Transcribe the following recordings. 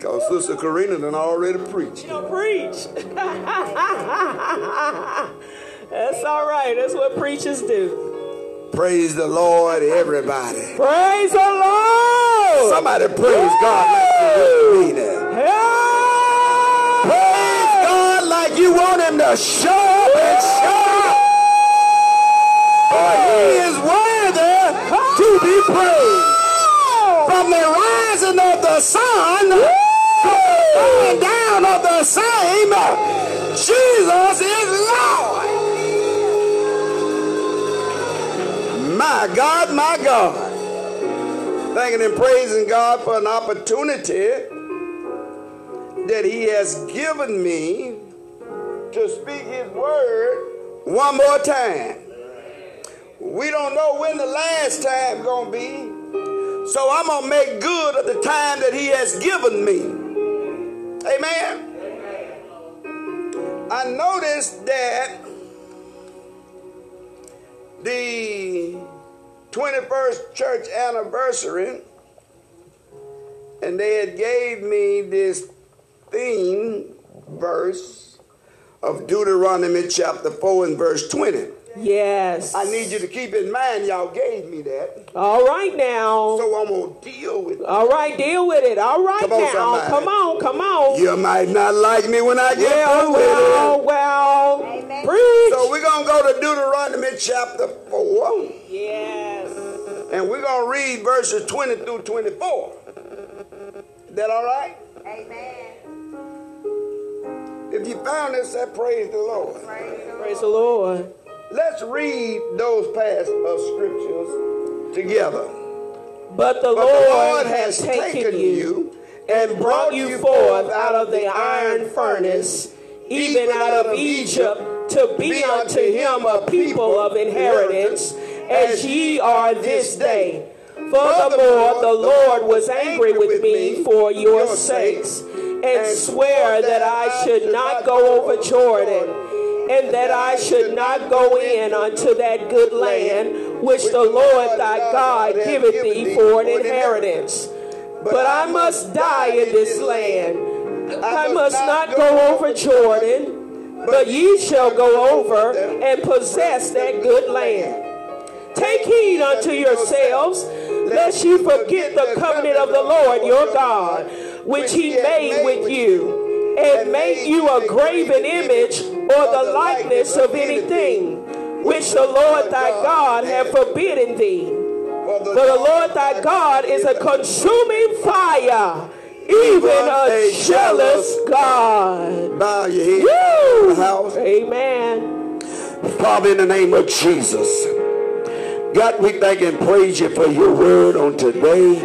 Because Sister Karina done already preached. You don't preach. That's all right. That's what preachers do. Praise the Lord, everybody. Praise the Lord. Somebody praise God like you mean it. Praise God like you want him to show up and show up. For he is worthy to be praised. From the rising of the sun to going down of the same, Jesus is Lord. My God, my God. Thanking and praising God for an opportunity that He has given me to speak His word one more time. We don't know when the last time gonna be, so I'm gonna make good of the time that He has given me. Amen. I noticed that the 21st church anniversary, and they had gave me this theme verse of Deuteronomy chapter 4 and verse 20. Yes. I need you to keep in mind, y'all gave me that. All right now. So I'm going to deal with it. All right, deal with it. All right Come on, now. somebody. Come on, come on. You might not like me when I get well, through with well, it. well. Amen. Preach. So we're going to go to Deuteronomy chapter 4, yes. and we're going to read verses 20 through 24. Is that all right? Amen. If you found this, say praise the Lord. Praise the Lord. Praise the Lord. Let's read those passages of scriptures together. But the, But Lord, the Lord has taken you and brought you forth out of the iron furnace, even out of Egypt, to be unto him a people of inheritance, as ye are this day. Furthermore, the Lord was angry with me for your sakes, and swear that I should not go over Jordan, and that I should not go in unto that good land which the Lord thy God giveth thee for an inheritance. But I must die in this land. I must not go over Jordan, but ye shall go over and possess that good land. Take heed unto yourselves, lest you forget the covenant of the Lord your God, which he made with you, and make you a graven image or the likeness of anything, which the Lord thy God hath forbidden thee. For the Lord thy God is a consuming fire, even a jealous God. Bow your head. House. Amen. Father, in the name of Jesus. God, we thank and praise you for your word on today.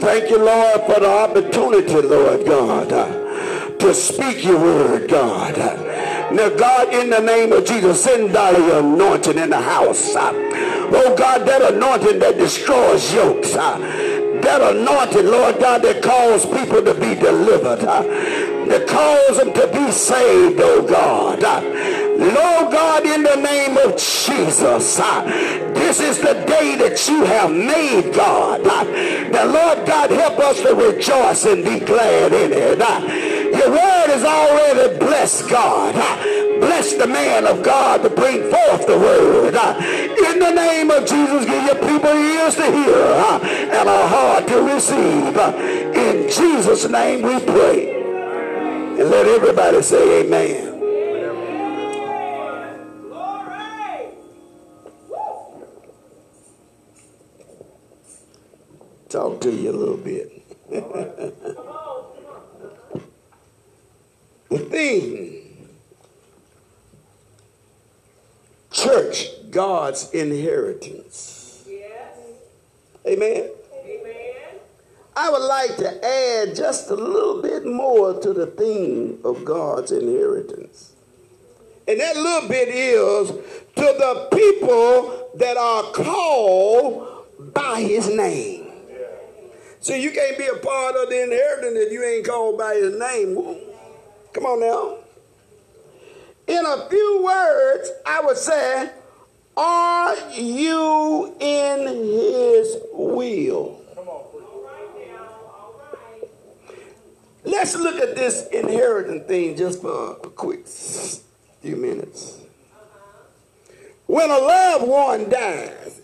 Thank you, Lord, for the opportunity, Lord God, to speak your word, God. Now, God, in the name of Jesus, send your anointing in the house. uh. Oh, God, that anointing that destroys yokes. uh, that anointing, Lord God, that calls people to be delivered. uh, that calls them to be saved, oh God. Lord God, in the name of Jesus, this is the day that you have made, God. Now, Lord God, help us to rejoice and be glad in it. Your word is already blessed, God. Bless the man of God to bring forth the word. In the name of Jesus, give your people ears to hear and a heart to receive. In Jesus' name we pray. And let everybody say amen. Talk to you a little bit. theme church, God's inheritance. Yes. Amen. Amen. I would like to add just a little bit more to the theme of God's inheritance. And that little bit is to the people that are called by his name. See, you can't be a part of the inheritance if you ain't called by his name. Come on now. In a few words, I would say, are you in his will? Let's look at this inheritance thing just for a quick few minutes. When a loved one dies,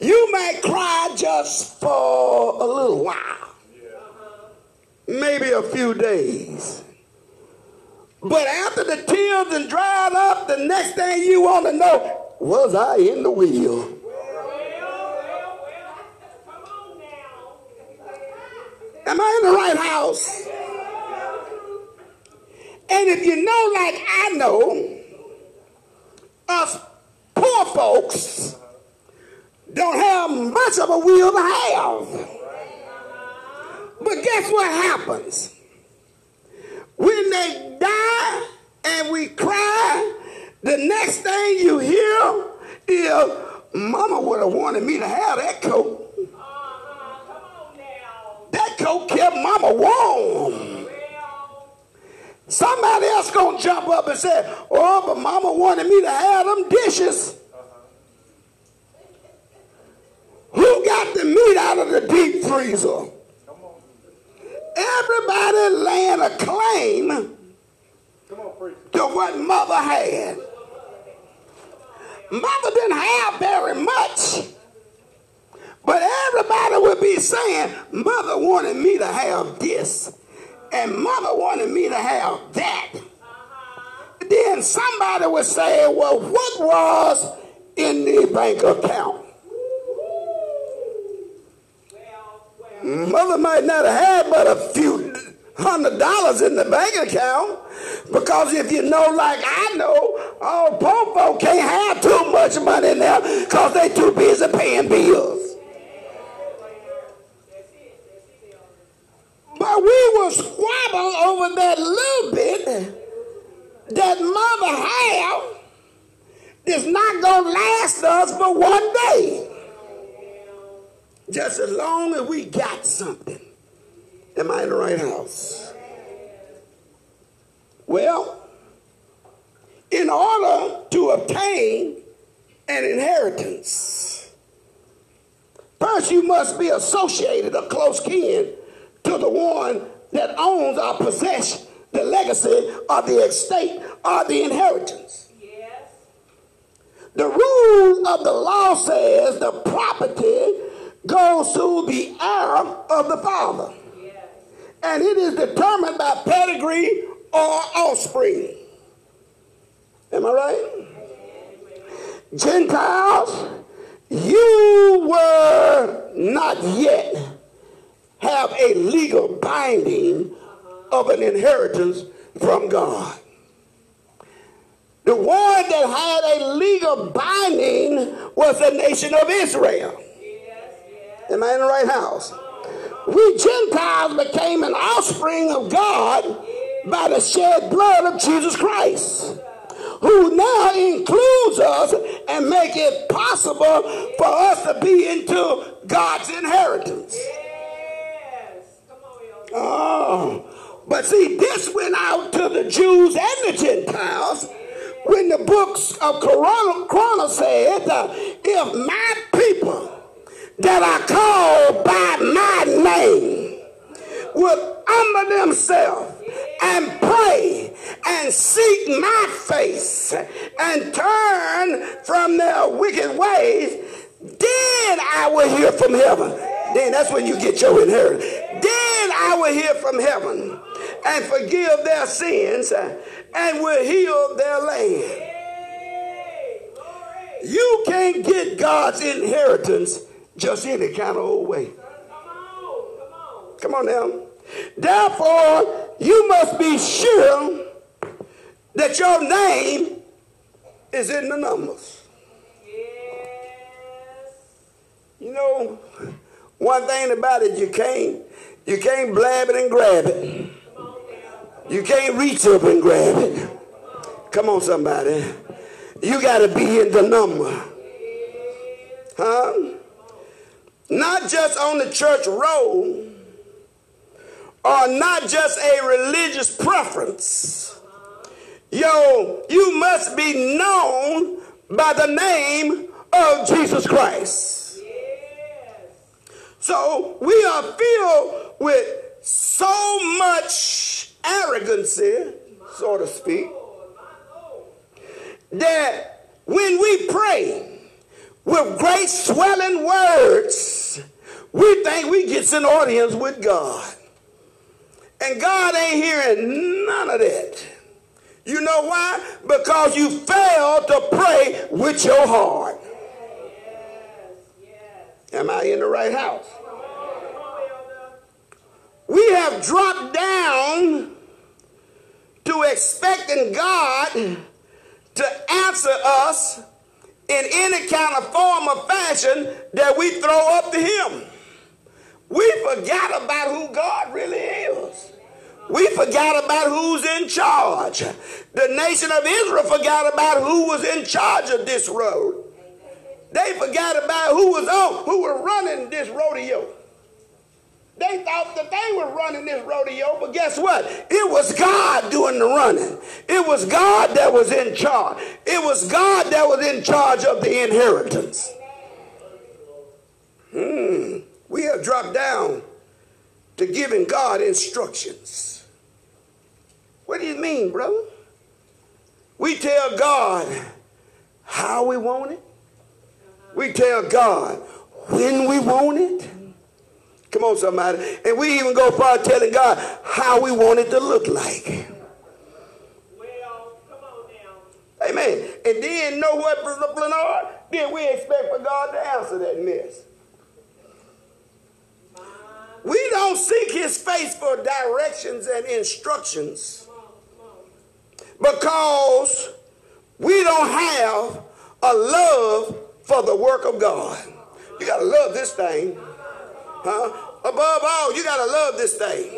you may cry just for a little while, maybe a few days. But after the tears and dried up, the next thing you want to know, was I in the wheel? Am I in the right house? And if you know, like I know, us poor folks don't have much of a will to have. But guess what happens? When they die and we cry, the next thing you hear is, Mama would have wanted me to have that coat. That coat kept Mama warm. Somebody else gonna jump up and say, "Oh, but Mama wanted me to have them dishes." Who got the meat out of the deep freezer? Everybody laying a claim to what mother had. Mother didn't have very much. But everybody would be saying, Mother wanted me to have this, and Mother wanted me to have that. Then somebody would say, Well, what was in the bank account? Mother might not have had but a few hundred dollars in the bank account because if you know like I know, all poor folk can't have too much money in there because they too busy paying bills. But we will squabble over that little bit that mother have is not going to last us but one day. Just as long as we got something. Am I in the right house? Well, in order to obtain an inheritance, first you must be associated, a close kin to the one that owns our possession, the legacy or the estate or the inheritance. Yes. The rule of the law says the property goes to the heir of the father. And it is determined by pedigree or offspring. Am I right? Gentiles, you were not yet have a legal binding of an inheritance from God. The one that had a legal binding was the nation of Israel. Am I in the right house? We Gentiles became an offspring of God by the shed blood of Jesus Christ who now includes us and make it possible for us to be into God's inheritance. Oh, but see, this went out to the Jews and the Gentiles when the books of Chronicles said, uh, if my people that are called by my name will humble themselves and pray and seek my face and turn from their wicked ways, then I will hear from heaven. Then that's when you get your inheritance. Then I will hear from heaven and forgive their sins and will heal their land. You can't get God's inheritance just any kind of old way. Come on now. Therefore, you must be sure that your name is in the numbers. Yes. You know, one thing about it, you can't you can't blab it and grab it. You can't reach up and grab it. Come on, somebody. You got to be in the number. Huh? Not just on the church roll, or not just a religious preference. Yo, you must be known by the name of Jesus Christ. So we are filled with so much arrogancy, so to speak, that when we pray with great swelling words, we think we get an audience with God. And God ain't hearing none of that. You know why? Because you failed to pray with your heart. Am I in the right house? We have dropped down to expecting God to answer us in any kind of form or fashion that we throw up to Him. We forgot about who God really is. We forgot about who's in charge. The nation of Israel forgot about who was in charge of this road. They forgot about who was on, who was running this rodeo. They thought that they were running this rodeo, but guess what? It was God doing the running. It was God that was in charge. It was God that was in charge of the inheritance. Hmm. We have dropped down to giving God instructions. What do you mean, brother? We tell God how we want it. We tell God when we want it. Come on, somebody. And we even go far telling God how we want it to look like. Well, come on now. Amen. And then know what, Brother Bernard? Then we expect for God to answer that mess. We don't seek his face for directions and instructions because we don't have a love for the work of God. You got to love this thing. Huh? Above all, you got to love this thing.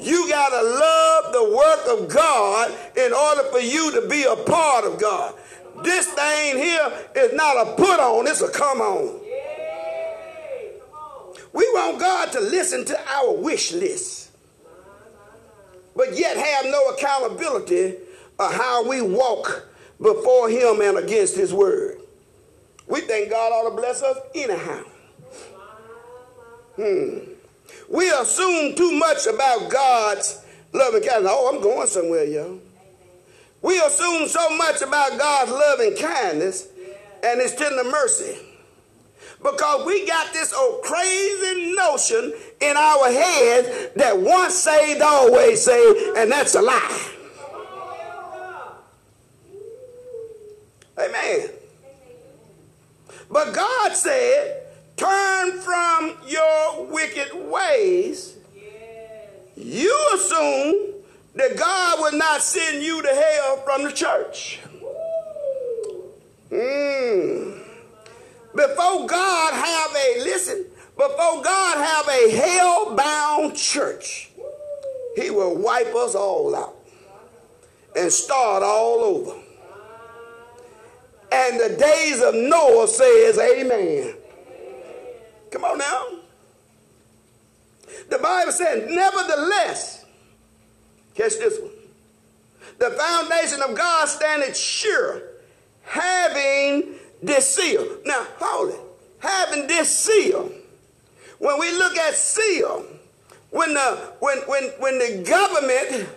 You got to love the work of God in order for you to be a part of God. This thing here is not a put on, it's a come on. We want God to listen to our wish list, but yet have no accountability of how we walk before Him and against His word. We think God ought to bless us anyhow. Hmm. We assume too much about God's loving kindness. Oh, I'm going somewhere, yo. We assume so much about God's loving kindness and His tender mercy because we got this old crazy notion in our head that once saved, always saved, and that's a lie. Amen. But God said, turn from your wicked ways. You assume that God will not send you to hell from the church. Mm. Before God have a, listen, before God have a hell-bound church, he will wipe us all out and start all over. And the days of Noah says, Amen. Come on now. The Bible says, nevertheless, catch this one. The foundation of God standeth sure, having this seal. Now, hold it. Having this seal. When we look at seal, when the when when when the government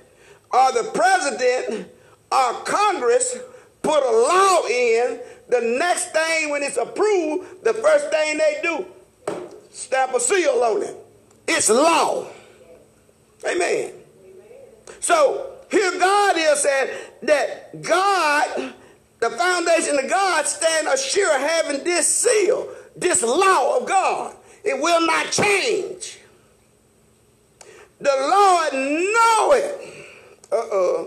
or the president or Congress put a law in, the next thing when it's approved, the first thing they do, stamp a seal on it. It's law. Amen. So here God is saying that God, the foundation of God, stand assured having this seal, this law of God. It will not change. The Lord know it. Uh-uh.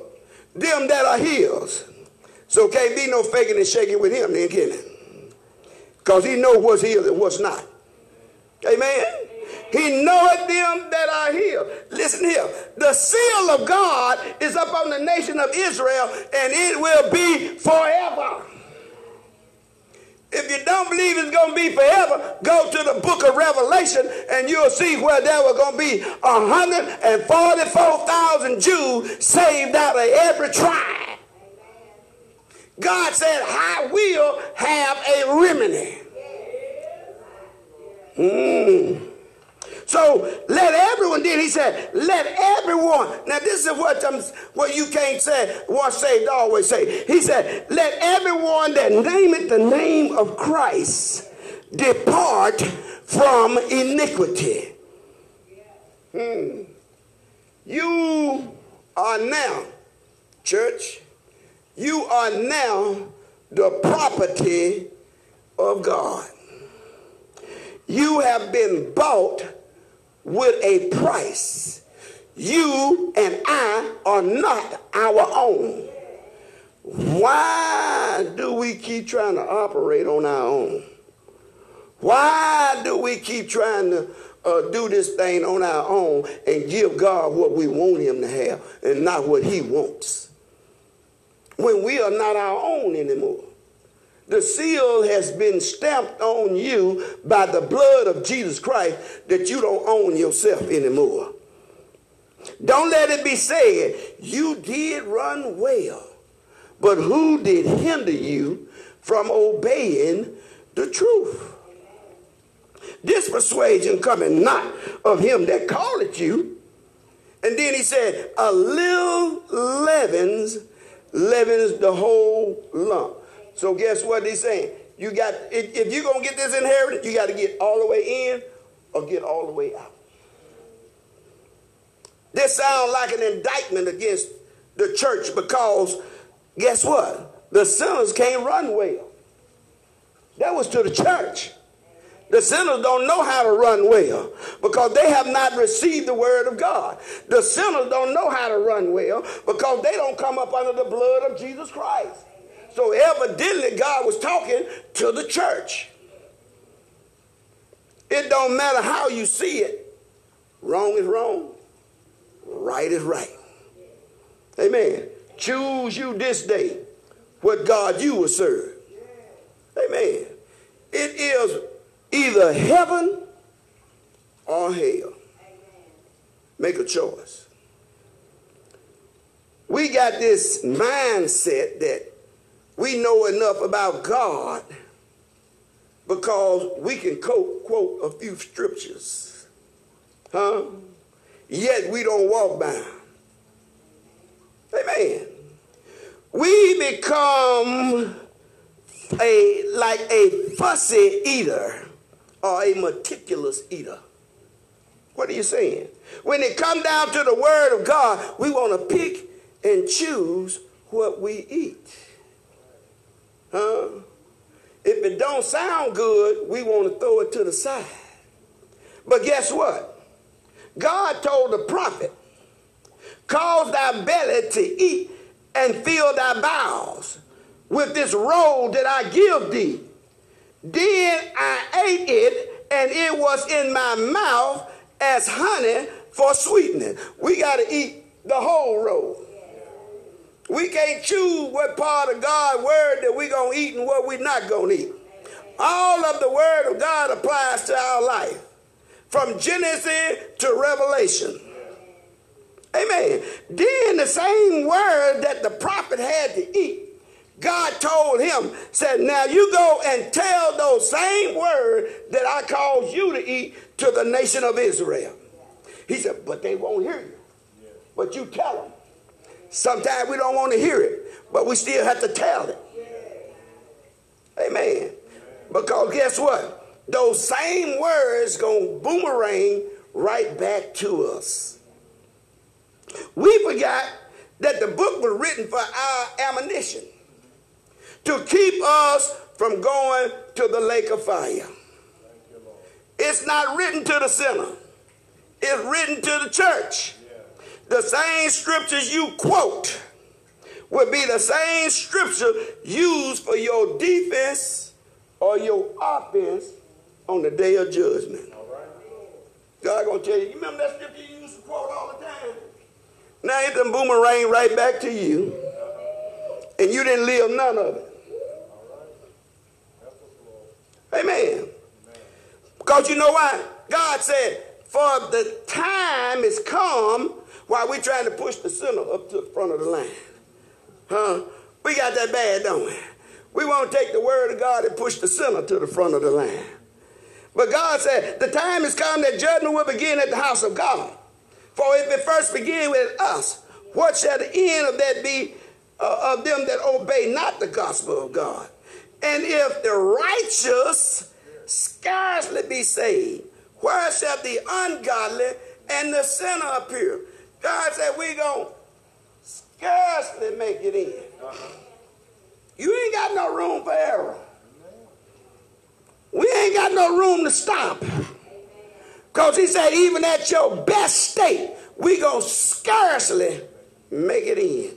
Them that are his. So can't be no faking and shaking with him then, can it? Because he know what's his and what's not. Amen. He knoweth them that are here. Listen here. The seal of God is up on the nation of Israel, and it will be forever. If you don't believe it's going to be forever, go to the book of Revelation and you'll see where there were going to be 144,000 Jews saved out of every tribe. God said, I will have a remedy. Mm. So let everyone, then he said, let everyone. Now this is what, what you can't say, once saved, always say. He said, let everyone that nameth the name of Christ depart from iniquity. Hmm. You are now, church, you are now the property of God. You have been bought with a price. You and I are not our own. Why do we keep trying to operate on our own? Why do we keep trying to uh, do this thing on our own and give God what we want Him to have and not what He wants? When we are not our own anymore. The seal has been stamped on you by the blood of Jesus Christ that you don't own yourself anymore. Don't let it be said, you did run well, but who did hinder you from obeying the truth? This persuasion coming not of him that calleth you. And then he said, a little leavens, leavens the whole lump. So guess what he's saying? You got if, you're gonna get this inheritance, you got to get all the way in or get all the way out. This sounds like an indictment against the church because guess what? The sinners can't run well. That was to the church. The sinners don't know how to run well because they have not received the word of God. The sinners don't know how to run well because they don't come up under the blood of Jesus Christ. So evidently God was talking to the church. It don't matter how you see it. Wrong is wrong. Right is right. Amen. Choose you this day what God you will serve. Amen. It is either heaven or hell. Make a choice. We got this mindset that we know enough about God because we can quote, quote a few scriptures. Huh? Yet we don't walk by. Amen. We become a like a fussy eater or a meticulous eater. What are you saying? When it come down to the word of God, we want to pick and choose what we eat. Huh? If it don't sound good, we want to throw it to the side. But guess what? God told the prophet, cause thy belly to eat and fill thy bowels with this roll that I give thee. Then I ate it, and it was in my mouth as honey for sweetening. We got to eat the whole roll. We can't choose what part of God's word that we're going to eat and what we're not going to eat. All of the word of God applies to our life, from Genesis to Revelation. Amen. Then the same word that the prophet had to eat, God told him, said, Now you go and tell those same words that I caused you to eat to the nation of Israel. He said, But they won't hear you. But you tell them. Sometimes we don't want to hear it, but we still have to tell it. Amen. Because guess what? Those same words to boomerang right back to us. We forgot that the book was written for our ammunition to keep us from going to the lake of fire. It's not written to the sinner. It's written to the church the same scriptures you quote will be the same scripture used for your defense or your offense on the day of judgment. God gonna tell you, you remember that scripture you used to quote all the time? Now it done boomerang right back to you. Uh-huh. And you didn't live none of it. Amen. Because you know why? God said, for the time is come while we trying to push the sinner up to the front of the line. Huh? We got that bad, don't we? We want to take the word of God and push the sinner to the front of the line. But God said, the time has come that judgment will begin at the house of God. For if it first begin with us, what shall the end of that be uh, of them that obey not the gospel of God? And if the righteous scarcely be saved, where shall the ungodly and the sinner appear? God said, we going to scarcely make it in. You ain't got no room for error. We ain't got no room to stop. Because he said, even at your best state, we going to scarcely make it in.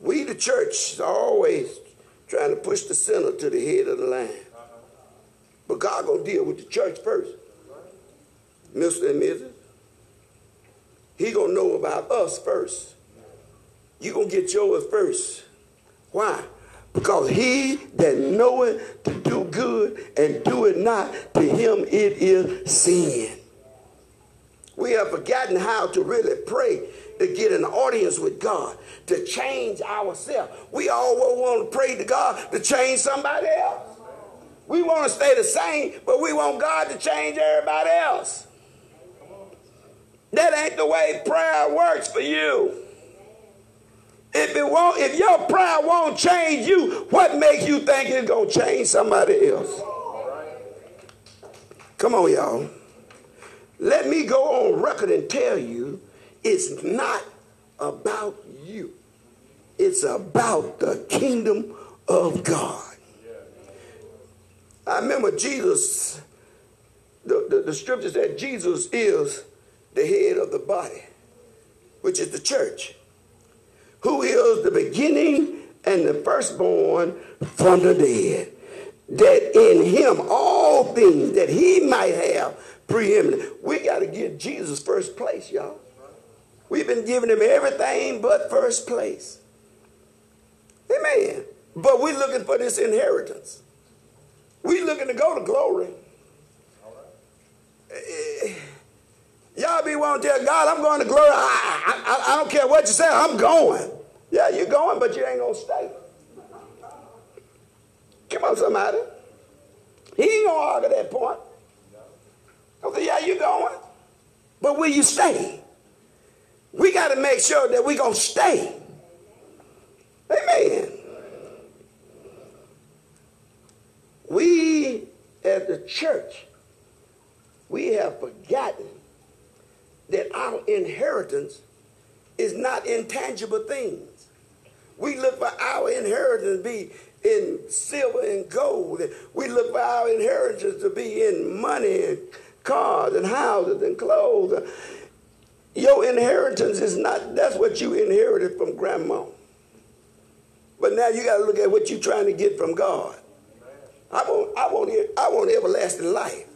We, the church, is always trying to push the sinner to the head of the line. But God going to deal with the church first. Mr. and Mrs. He to know about us first. You to get yours first. Why? Because he that knoweth to do good and do it not, to him it is sin. We have forgotten how to really pray to get an audience with God, to change ourselves. We all want to pray to God to change somebody else. We want to stay the same, but we want God to change everybody else. That ain't the way prayer works for you. If it won't, if your prayer won't change you, what makes you think it's gonna change somebody else? Come on, y'all. Let me go on record and tell you it's not about you. It's about the kingdom of God. I remember Jesus, the, the, the scripture Jesus is the head of the body, which is the church who is the beginning and the firstborn from the dead, that in him all things that he might have preeminent. We got to give Jesus first place, y'all. We've been giving him everything but first place. Amen. But we're looking for this inheritance. We're looking to go to glory. Eh, Y'all be wanting to tell God, I'm going to glory. I, I, I don't care what you say, I'm going. Yeah, you're going, but you ain't going to stay. Come on, somebody. He ain't going to argue that point. Okay, yeah, you going. But will you stay? We got to make sure that we going to stay. Amen. We, as the church, we have forgotten that our inheritance is not intangible things. We look for our inheritance to be in silver and gold. We look for our inheritance to be in money and cars and houses and clothes. Your inheritance is not, that's what you inherited from grandma. But now you got to look at what you're trying to get from God. I want, I want, I want everlasting life.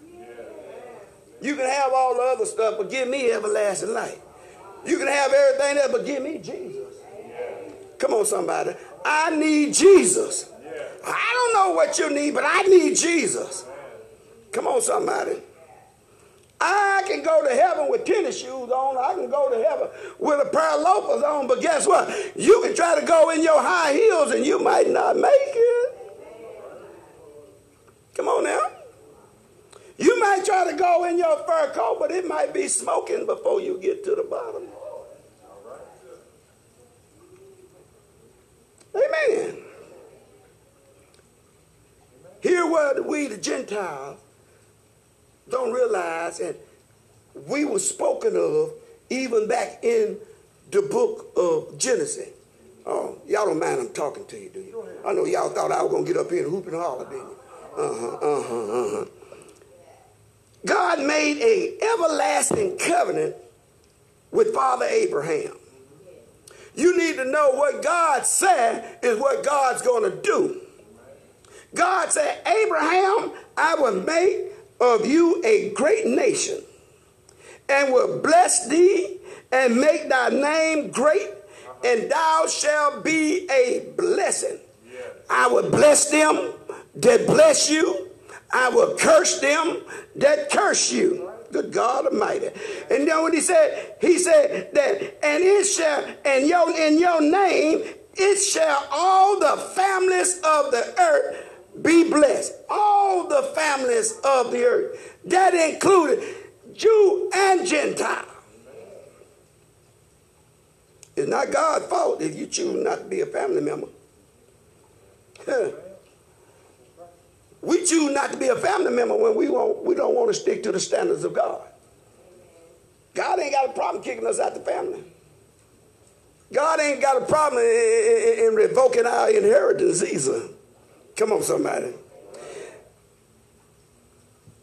You can have all the other stuff, but give me everlasting life. You can have everything else, but give me Jesus. Come on, somebody. I need Jesus. I don't know what you need, but I need Jesus. Come on, somebody. I can go to heaven with tennis shoes on. I can go to heaven with a pair of loafers on. But guess what? You can try to go in your high heels and you might not make it. Come on now. You might try to go in your fur coat, but it might be smoking before you get to the bottom. Amen. Here what we the Gentiles don't realize and we were spoken of even back in the book of Genesis. Oh, y'all don't mind I'm talking to you, do you? I know y'all thought I was going to get up here and hoop and holler, didn't you? Uh-huh, uh-huh, uh-huh. God made a everlasting covenant with Father Abraham. You need to know what God said is what God's going to do. God said, Abraham, I will make of you a great nation and will bless thee and make thy name great, and thou shalt be a blessing. I will bless them that bless you, I will curse them that curse you. Good God Almighty. And then what he said, he said that, and it shall, and your, in your name, it shall all the families of the earth be blessed. All the families of the earth. That included Jew and Gentile. It's not God's fault if you choose not to be a family member. We choose not to be a family member when we, won't, we don't want to stick to the standards of God. God ain't got a problem kicking us out the family. God ain't got a problem in, in, in revoking our inheritance either. Come on, somebody.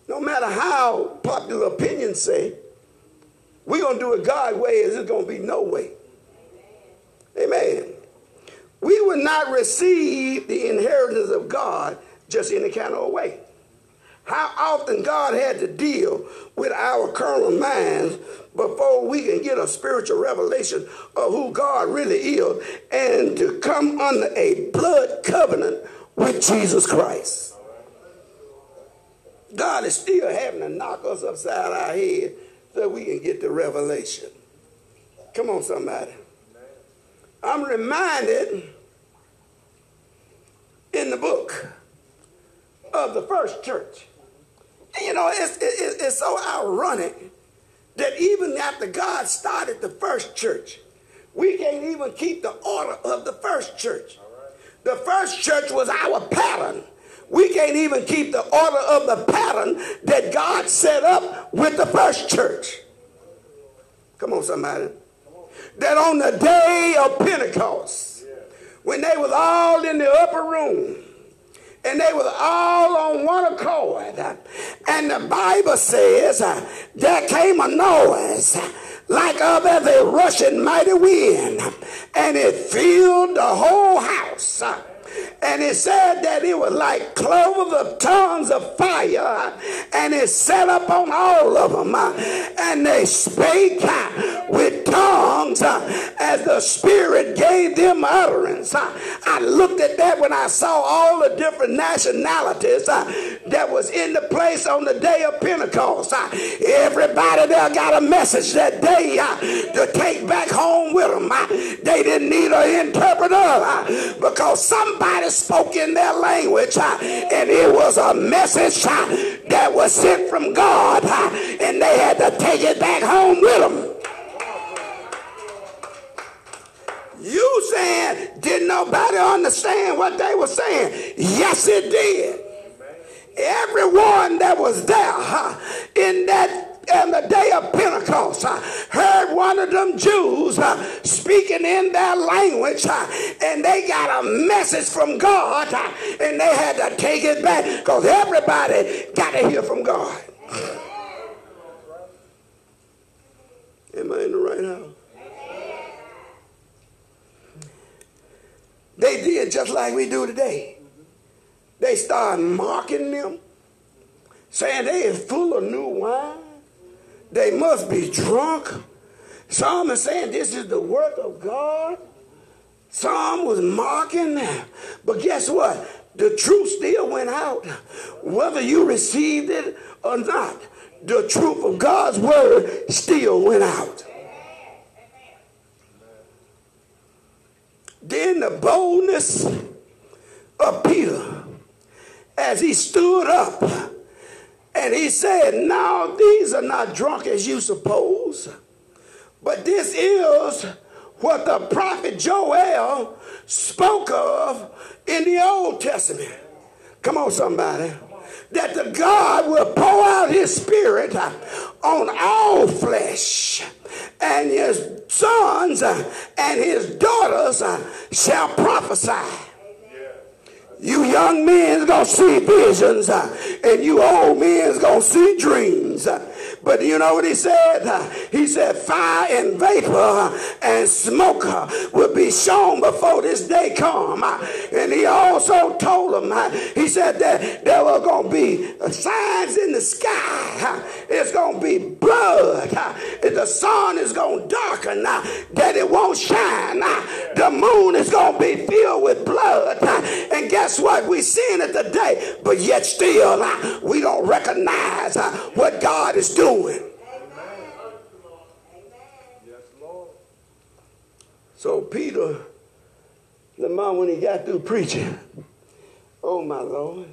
No matter how popular opinions say, we're going to do it God's way, is it going to be no way. Amen. We will not receive the inheritance of God just any kind of way. How often God had to deal with our carnal minds before we can get a spiritual revelation of who God really is and to come under a blood covenant with Jesus Christ. God is still having to knock us upside our head so we can get the revelation. Come on, somebody. I'm reminded in the book of the first church. And you know, it's, it, it's so ironic that even after God started the first church, we can't even keep the order of the first church. The first church was our pattern. We can't even keep the order of the pattern that God set up with the first church. Come on, somebody that on the day of Pentecost, when they was all in the upper room, and they were all on one accord, and the Bible says uh, there came a noise like of a rushing mighty wind, and it filled the whole house. And it said that it was like cloven of tongues of fire, and it set up on all of them. Uh, and they spake uh, with tongues uh, as the Spirit gave them utterance. I looked at that when I saw all the different nationalities that was in the place on the day of Pentecost. Everybody there got a message that day to take back home with them. They didn't need an interpreter because somebody spoke in their language, uh, and it was a message uh, that was sent from God, uh, and they had to take it back home with them. You saying, did nobody understand what they were saying? Yes, it did. Everyone that was there in that and the day of Pentecost, I heard one of them Jews uh, speaking in their language, uh, and they got a message from God, uh, and they had to take it back because everybody got to hear from God. Am I in the right house? They did just like we do today. They started mocking them, saying they is full of new wine. They must be drunk. Some are saying this is the work of God. Some was mocking. But guess what? The truth still went out. Whether you received it or not, the truth of God's word still went out. Then the boldness of Peter as he stood up and he said, Now these are not drunk as you suppose, but this is what the prophet Joel spoke of in the Old Testament. Come on, somebody. That the God will pour out his spirit on all flesh, and his sons and his daughters shall prophesy. You young men's gonna see visions, uh, and you old men's gonna see dreams. But you know what he said? He said, fire and vapor and smoke will be shown before this day come. And he also told them, he said that there were going to be signs in the sky. It's going to be blood. The sun is going to darken, that it won't shine. The moon is going to be filled with blood. And guess what? We're seeing it today, but yet still we don't recognize what God is doing So Peter, the man, when he got through preaching, Oh, my Lord.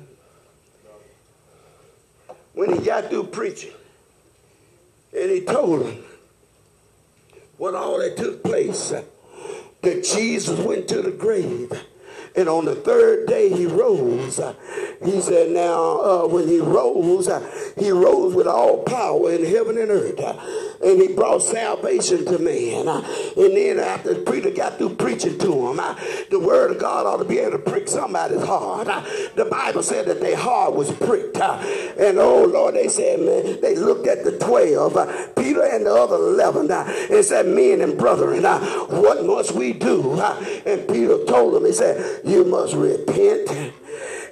When he got through preaching, and he told them what all that took place, that Jesus went to the grave and on the third day he rose. He said, now, uh, when he rose, he rose with all power in heaven and earth. And he brought salvation to man. And then after Peter got through preaching to him, the word of God ought to be able to prick somebody's heart. The Bible said that their heart was pricked. And oh Lord, they said, man, they looked at the 12, Peter and the other 11, and said, men and brethren, what must we do? And Peter told them, he said, you must repent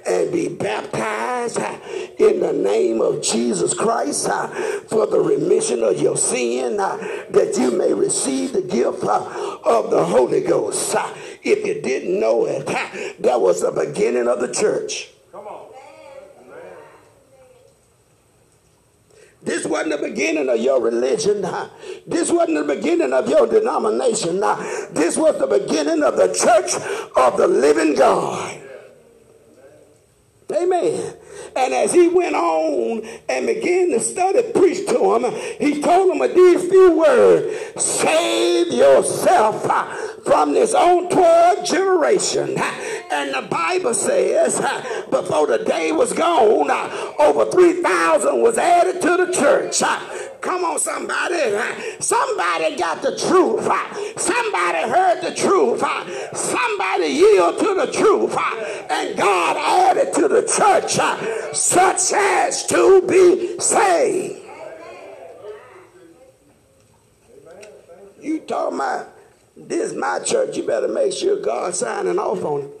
and be baptized in the name of Jesus Christ for the remission of your sin that you may receive the gift of the Holy Ghost. If you didn't know it, that was the beginning of the church. This wasn't the beginning of your religion. This wasn't the beginning of your denomination. This was the beginning of the church of the living God. Amen. And as he went on and began to study, preach to him, he told them these few words Save yourself uh, from this untoward generation. And the Bible says, uh, before the day was gone, uh, over 3,000 was added to the church. Come on, somebody. Somebody got the truth. Somebody heard the truth. Somebody yielded to the truth. And God added to the church such as to be saved. You talking about this is my church. You better make sure God's signing off on it.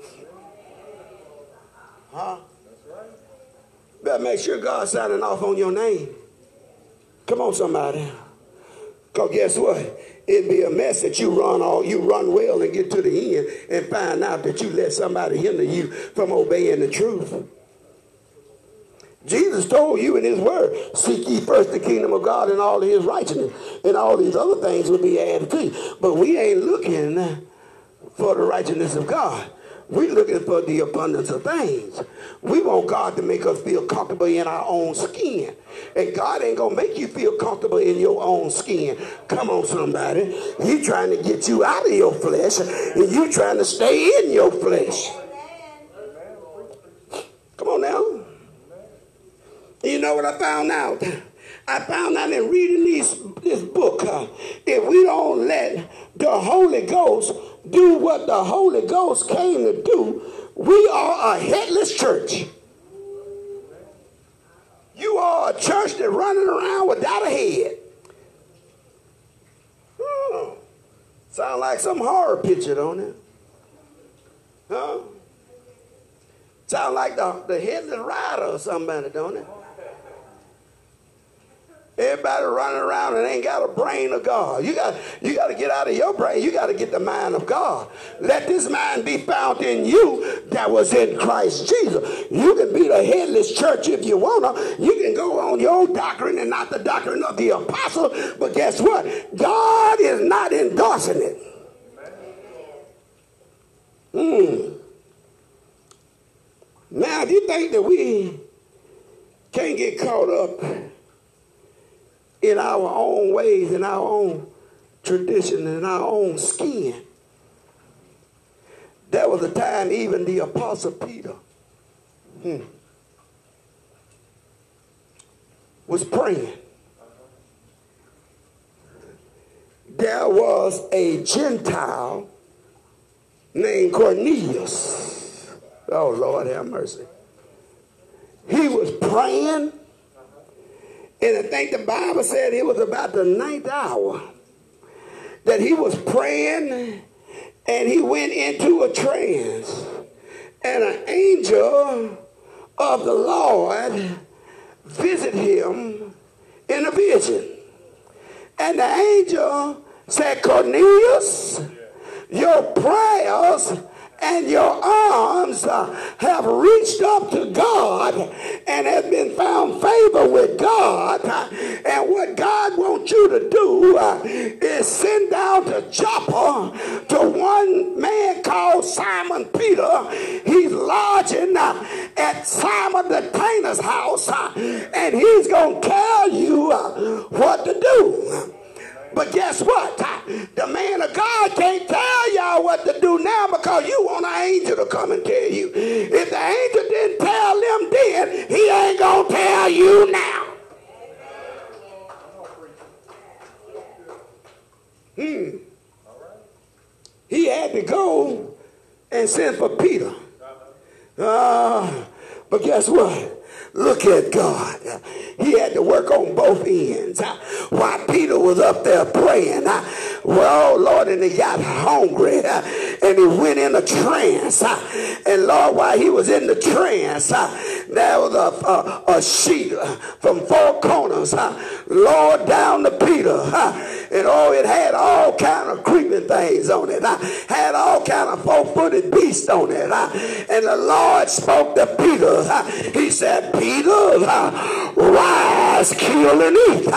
Huh? Better make sure God's signing off on your name. Come on, somebody. Because guess what? It'd be a mess that you run all you run well and get to the end and find out that you let somebody hinder you from obeying the truth. Jesus told you in his word, seek ye first the kingdom of God and all his righteousness, and all these other things will be added to you. But we ain't looking for the righteousness of God. We're looking for the abundance of things. We want God to make us feel comfortable in our own skin. And God ain't going to make you feel comfortable in your own skin. Come on, somebody. He trying to get you out of your flesh, and you trying to stay in your flesh. Come on now. You know what I found out? I found out in reading these, this book, uh, if we don't let the Holy Ghost do what the Holy Ghost came to do, we are a headless church. You are a church that's running around without a head. Oh, sound like some horror picture, don't it? Huh? Sound like the, the headless rider or somebody, don't it? Everybody running around and ain't got a brain of God. You got, you got to get out of your brain. You got to get the mind of God. Let this mind be found in you that was in Christ Jesus. You can be the headless church if you want to. You can go on your own doctrine and not the doctrine of the apostle. But guess what? God is not endorsing it. Hmm. Now, if you think that we can't get caught up in our own ways, in our own tradition, in our own skin. There was a time even the Apostle Peter hmm, was praying. There was a Gentile named Cornelius. Oh, Lord, have mercy. He was praying and I think the Bible said it was about the ninth hour that he was praying and he went into a trance. And an angel of the Lord visited him in a vision. And the angel said, Cornelius, your prayers and your arms uh, have reached up to God and have been found favor with God, and what God wants you to do uh, is send down a Joppa to one man called Simon Peter. He's lodging uh, at Simon the tanner's house, and he's going to tell you what to do. But guess what? The man of God can't tell y'all what to do now because you want an angel to come and tell you. If the angel didn't tell them then, he ain't going to tell you now. Hmm. He had to go and send for Peter. Uh, but guess what? Look at God. He had to work on both ends. While Peter was up there praying, well, Lord, and he got hungry and he went in a trance. And Lord, while he was in the trance, there was a, a, a sheet from four corners, Lord, down to Peter. And oh, it had all kind of creeping things on it. I had all kind of four-footed beasts on it. And the Lord spoke to Peter. He said, Peter, rise, kill and eat.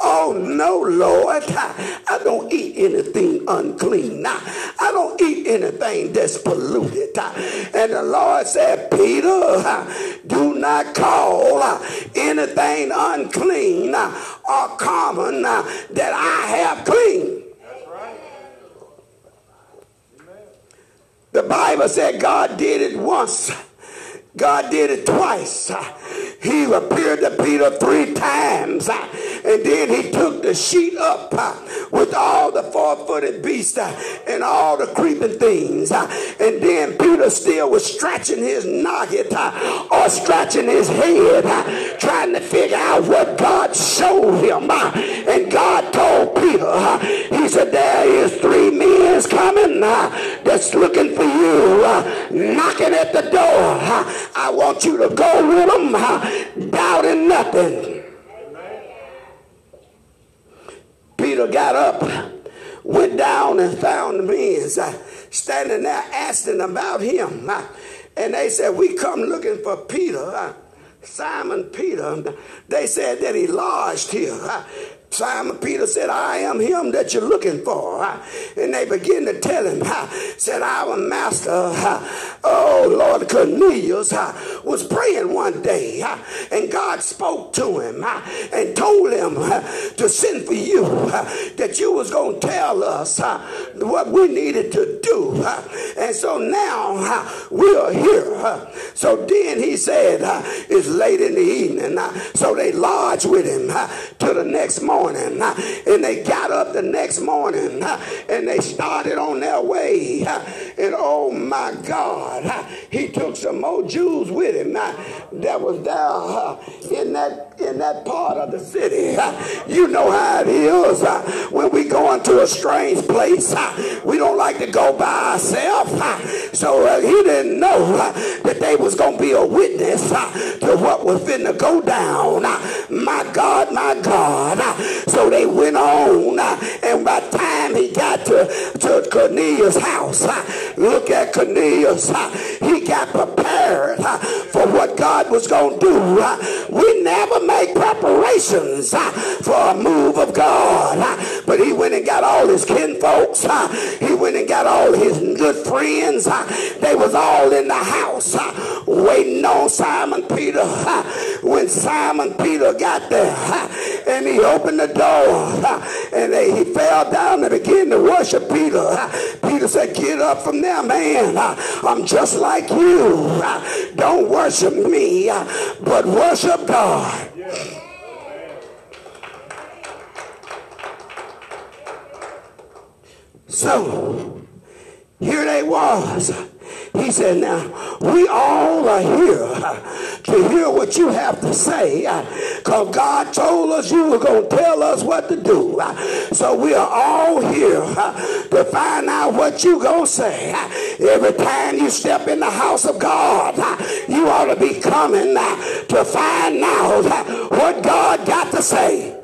Oh, no, Lord. I don't eat anything unclean. I don't eat anything that's polluted. And the Lord said, Peter, do not call uh, anything unclean uh, or common uh, that I have clean. The Bible said God did it once. God did it twice. He appeared to Peter three times. And then he took the sheet up uh, with all the four-footed beasts uh, and all the creeping things. Uh, and then Peter still was scratching his noggin or scratching his head trying to figure out what God showed him. And God told Peter, he said, there is three men coming that's looking for you, knocking at the door. I want you to go with them, doubting nothing. Peter got up, went down and found the men uh, standing there asking about him. Uh, and they said, we come looking for Peter. Uh, Simon Peter. They said that he lodged here. Simon Peter said, I am him that you're looking for. And they begin to tell him, said, Our master, oh Lord Cornelius, was praying one day, and God spoke to him and told him to send for you, that you was going to tell us what we needed to do. And so now we are here. So then he said, It's late in the evening. So they lodged with him till the next morning morning. And they got up the next morning and they started on their way. And oh my God, he took some more Jews with him that was there in that in that part of the city. You know how it is when we go into a strange place. We don't like to go by ourselves. So uh, he didn't know that they was going to be a witness to what was finna go down. My God, my God. So they went on, and by the time he got to, to Cornelius' house, look at Cornelius, he got prepared for what God was going to do. We never make preparations for a move of God, but he went and got all his kinfolks. He went and got all his good friends. They was all in the house waiting on Simon Peter. When Simon Peter got there and he opened the door and he fell down and began to worship Peter. Peter said, get up from there, man. I'm just like you. Don't worship me, but worship God. So here they was he said, now, we all are here to hear what you have to say because God told us you were going to tell us what to do. So we are all here to find out what you're going to say. Every time you step in the house of God, you ought to be coming to find out what God got to say.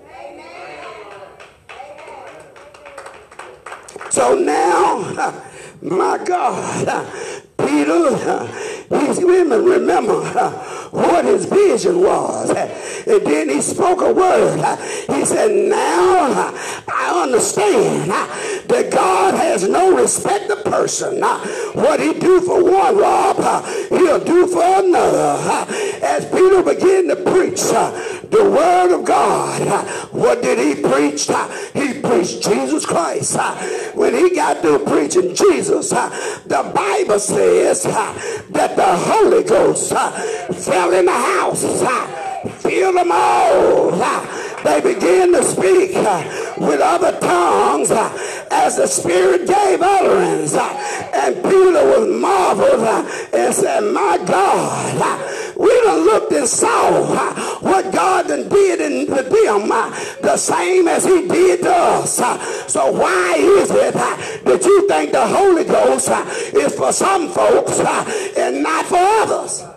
So now, My God. He's women remember what his vision was. And then he spoke a word. He said, now I understand that God has no respect of person. What he do for one, Rob, he'll do for another. As Peter began to preach the word of God, what did he preach? He preached Jesus Christ. When he got through preaching Jesus, the Bible says that the Holy Ghost fell in the house, filled them all. They began to speak with other tongues as the Spirit gave utterance. And Peter was marveled and said, My God, we done looked and saw what God done did in them the same as he did to us. So why is it that you think the Holy Ghost is for some folks and not for others?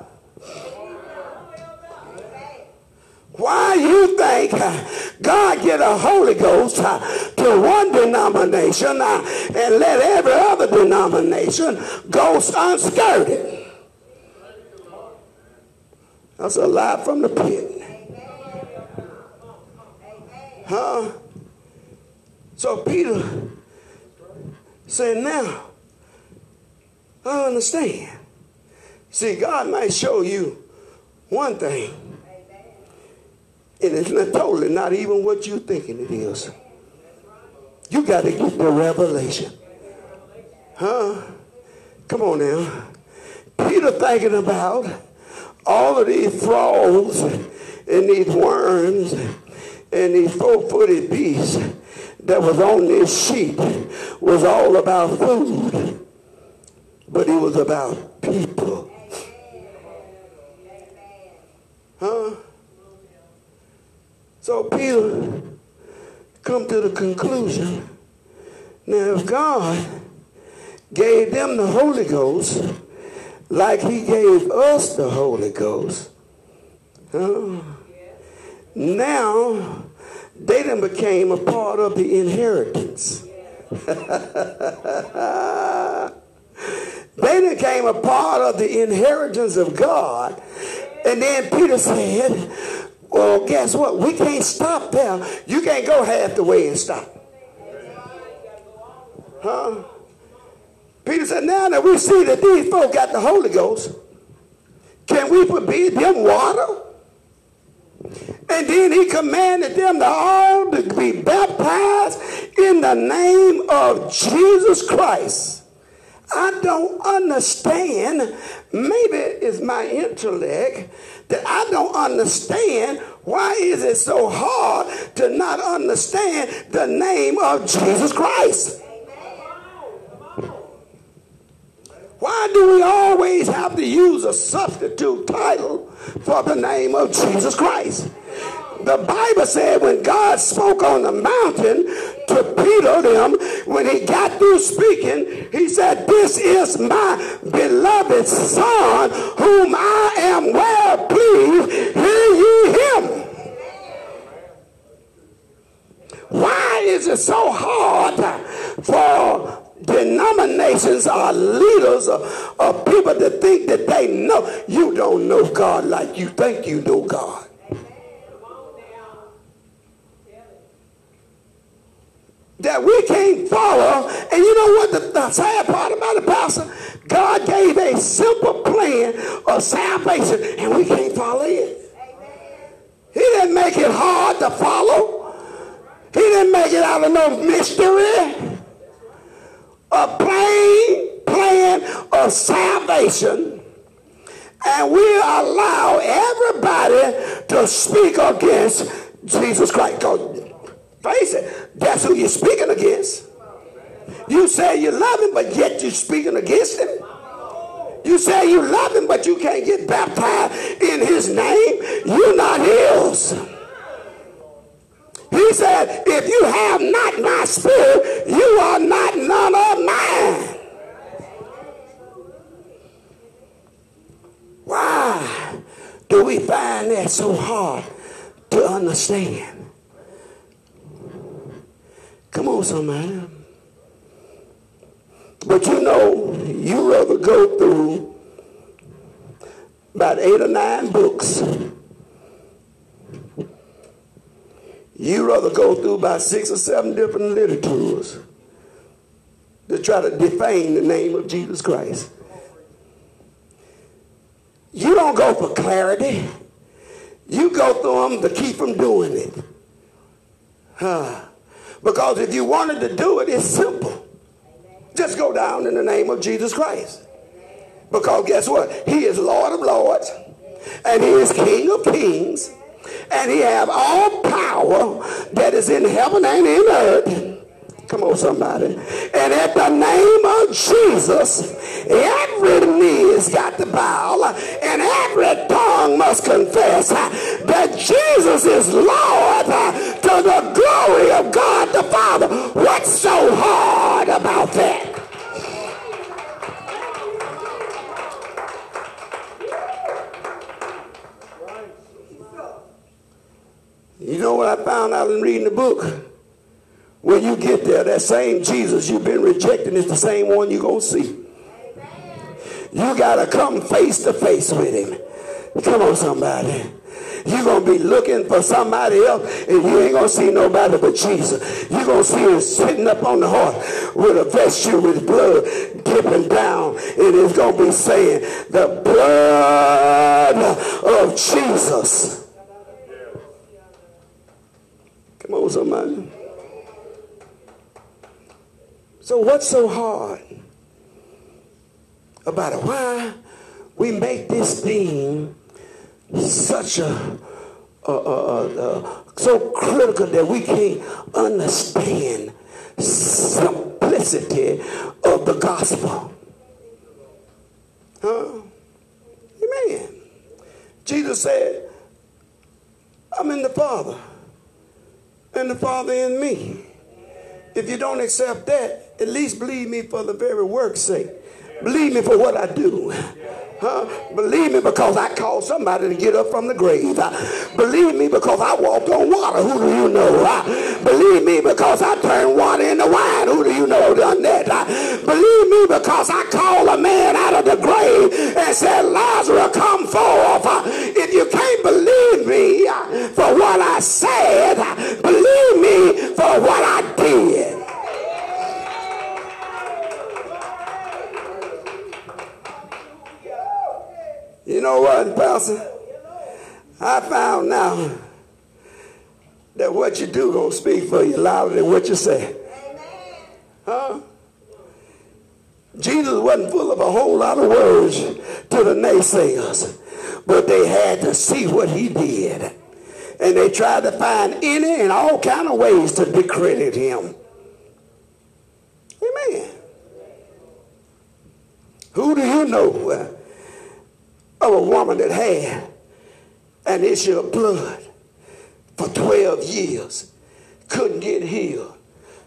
Why you think uh, God get a Holy Ghost uh, to one denomination uh, and let every other denomination go unskirted? That's a lie from the pit. Huh? So Peter said, now, I understand. See, God might show you one thing and it's not totally not even what you're thinking it is. You got to get the revelation. Huh? Come on now. Peter thinking about all of these frogs and these worms and these four-footed beasts that was on this sheet was all about food. But it was about people. So Peter come to the conclusion. Now if God gave them the Holy Ghost like he gave us the Holy Ghost, uh, now they then became a part of the inheritance. they became a part of the inheritance of God. And then Peter said, well, guess what? We can't stop there. You can't go half the way and stop. Huh? Peter said, now that we see that these folk got the Holy Ghost, can we forbid them water? And then he commanded them to all to be baptized in the name of Jesus Christ. I don't understand. Maybe it's my intellect that I don't understand why is it so hard to not understand the name of Jesus Christ? Why do we always have to use a substitute title for the name of Jesus Christ? The Bible said when God spoke on the mountain to Peter them, when he got through speaking, he said, This is my beloved son whom I am well pleased. Hear ye him. Why is it so hard for denominations or leaders or, people to think that they know? You don't know God like you think you know God. That we can't follow. And you know what the, the sad part about it, Pastor? God gave a simple plan of salvation, and we can't follow it. He didn't make it hard to follow. He didn't make it out of no mystery. A plain plan of salvation. And we allow everybody to speak against Jesus Christ. Go Face it, that's who you're speaking against. You say you love him, but yet you're speaking against him. You say you love him, but you can't get baptized in his name. You're not his. He said, if you have not my spirit, you are not none of mine. Why do we find that so hard to understand? Come on, somebody. But you know, you rather go through about eight or nine books. You rather go through about six or seven different literatures to try to defame the name of Jesus Christ. You don't go for clarity. You go through them to keep from doing it. Huh. Because if you wanted to do it, it's simple. Just go down in the name of Jesus Christ. Because guess what? He is Lord of Lords and he is King of Kings and he have all power that is in heaven and in earth. Come on, somebody. And at the name of Jesus, every knee has got to bow and every tongue must confess that Jesus is Lord to the glory of God the Father. What's so hard about that? You know what I found out in reading the book? When you get there, that same Jesus you've been rejecting is the same one you're going to see. You got to come face to face with him. Come on, somebody. You're going to be looking for somebody else and you ain't going to see nobody but Jesus. You're going to see him sitting up on the horse with a vesture with blood dripping down and it's going to be saying, the blood of Jesus. Come on, somebody. So what's so hard about it? Why we make this thing such a, so critical that we can't understand simplicity of the gospel. Huh? Amen. Jesus said, I'm in the Father, and the Father in me. If you don't accept that, at least believe me for the very work's sake. Believe me for what I do. Huh? Believe me because I called somebody to get up from the grave. Uh, believe me because I walked on water. Who do you know? Uh, believe me because I turned water into wine. Who do you know done that? Uh, believe me because I called a man out of the grave and said, Lazarus, come forth. Uh, if you can't believe me for what I said, believe me for what I did. Know what, Pastor? I found now that what you do gonna speak for you louder than what you say. Huh? Jesus wasn't full of a whole lot of words to the naysayers, but they had to see what he did. And they tried to find any and all kind of ways to discredit him. Amen. Who do you know? Of a woman that had an issue of blood for 12 years, couldn't get healed,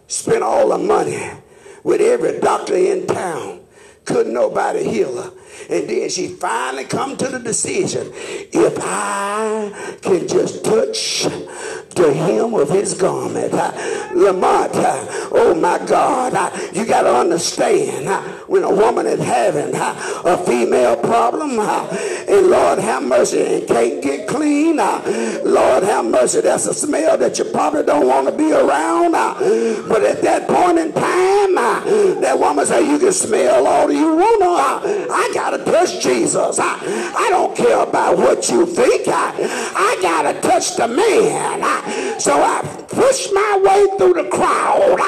spent all the money with every doctor in town, couldn't nobody heal her. And then she finally come to the decision, if I can just touch the hem of his garment. Uh, Lamont, uh, oh my God, uh, you got to understand when a woman is having a female problem, and Lord have mercy, and can't get clean, Lord have mercy, that's a smell that you probably don't want to be around. But at that point in time, that woman say, you can smell all you want. I got to touch Jesus. I, don't care about what you think. I, I got to touch the man. So I pushed my way through the crowd.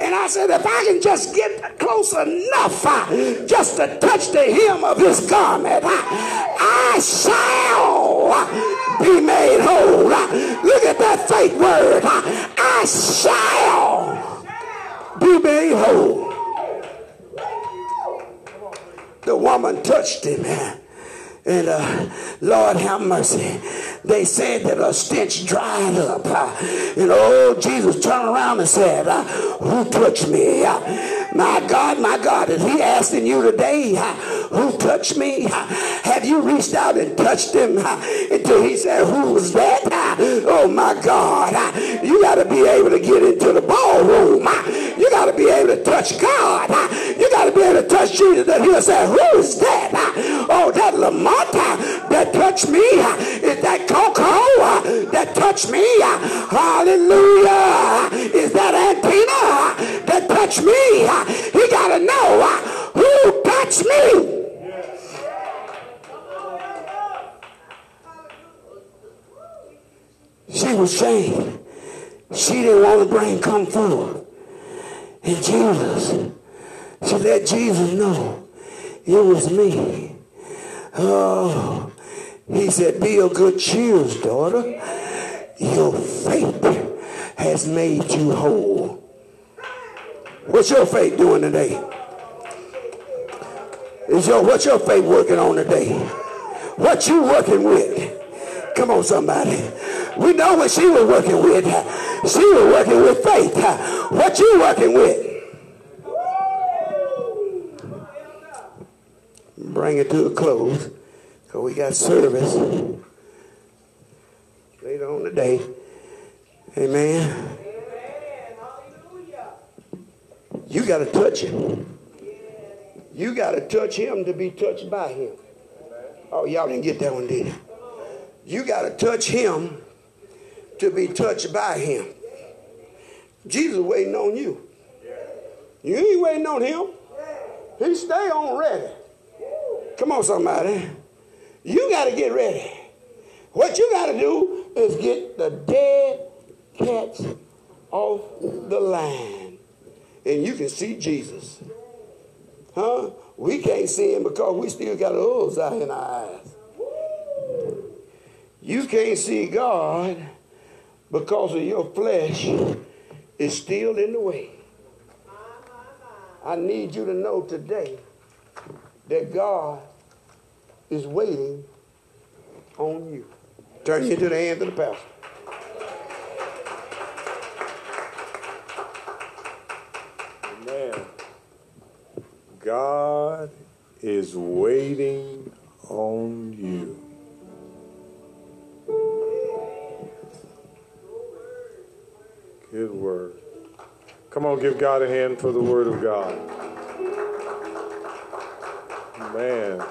And I said, if I can just get close enough I, just to touch the hem of his garment, I shall be made whole. Look at that fake word. I shall be made whole. The woman touched him. And uh, Lord have mercy. They said that a stench dried up. Uh, and oh, Jesus turned around and said, uh, Who touched me? Uh, my God, my God, is he asking you today, Who touched me? Have you reached out and touched him until he said, Who was that? oh, my God. you got to be able to get into the ballroom. you got to be able to touch God. you got to be able to touch Jesus that he'll say, who is that? Oh, that Lamont that touched me. Is that Coco that touched me? Hallelujah. Is that Antina that touched me? He got to know who touched me. She was shamed. She didn't want to bring come forward. And Jesus, she let Jesus know it was me. Oh, he said, be of good cheer, daughter. Your faith has made you whole. What's your faith doing today? Is your what's your faith working on today? What you working with? Come on, somebody. We know what she was working with. She was working with faith. What you working with? Bring it to a close. Because we got service later on today. Amen. You got to touch him. You got to touch him to be touched by him. Oh, y'all didn't get that one, did you? You got to touch him to be touched by him. Jesus waiting on you. You ain't waiting on him. He stay on ready. Come on, somebody. You got to get ready. What you got to do is get the dead cats off the line. And you can see Jesus. Huh? We can't see him because we still got holes out in our eyes. You can't see God because of your flesh is still in the way. I need you to know today that God is waiting on you. Turn you into the hands of the pastor. Amen. God is waiting on you. Good word. Come on, give God a hand for the word of God. Man.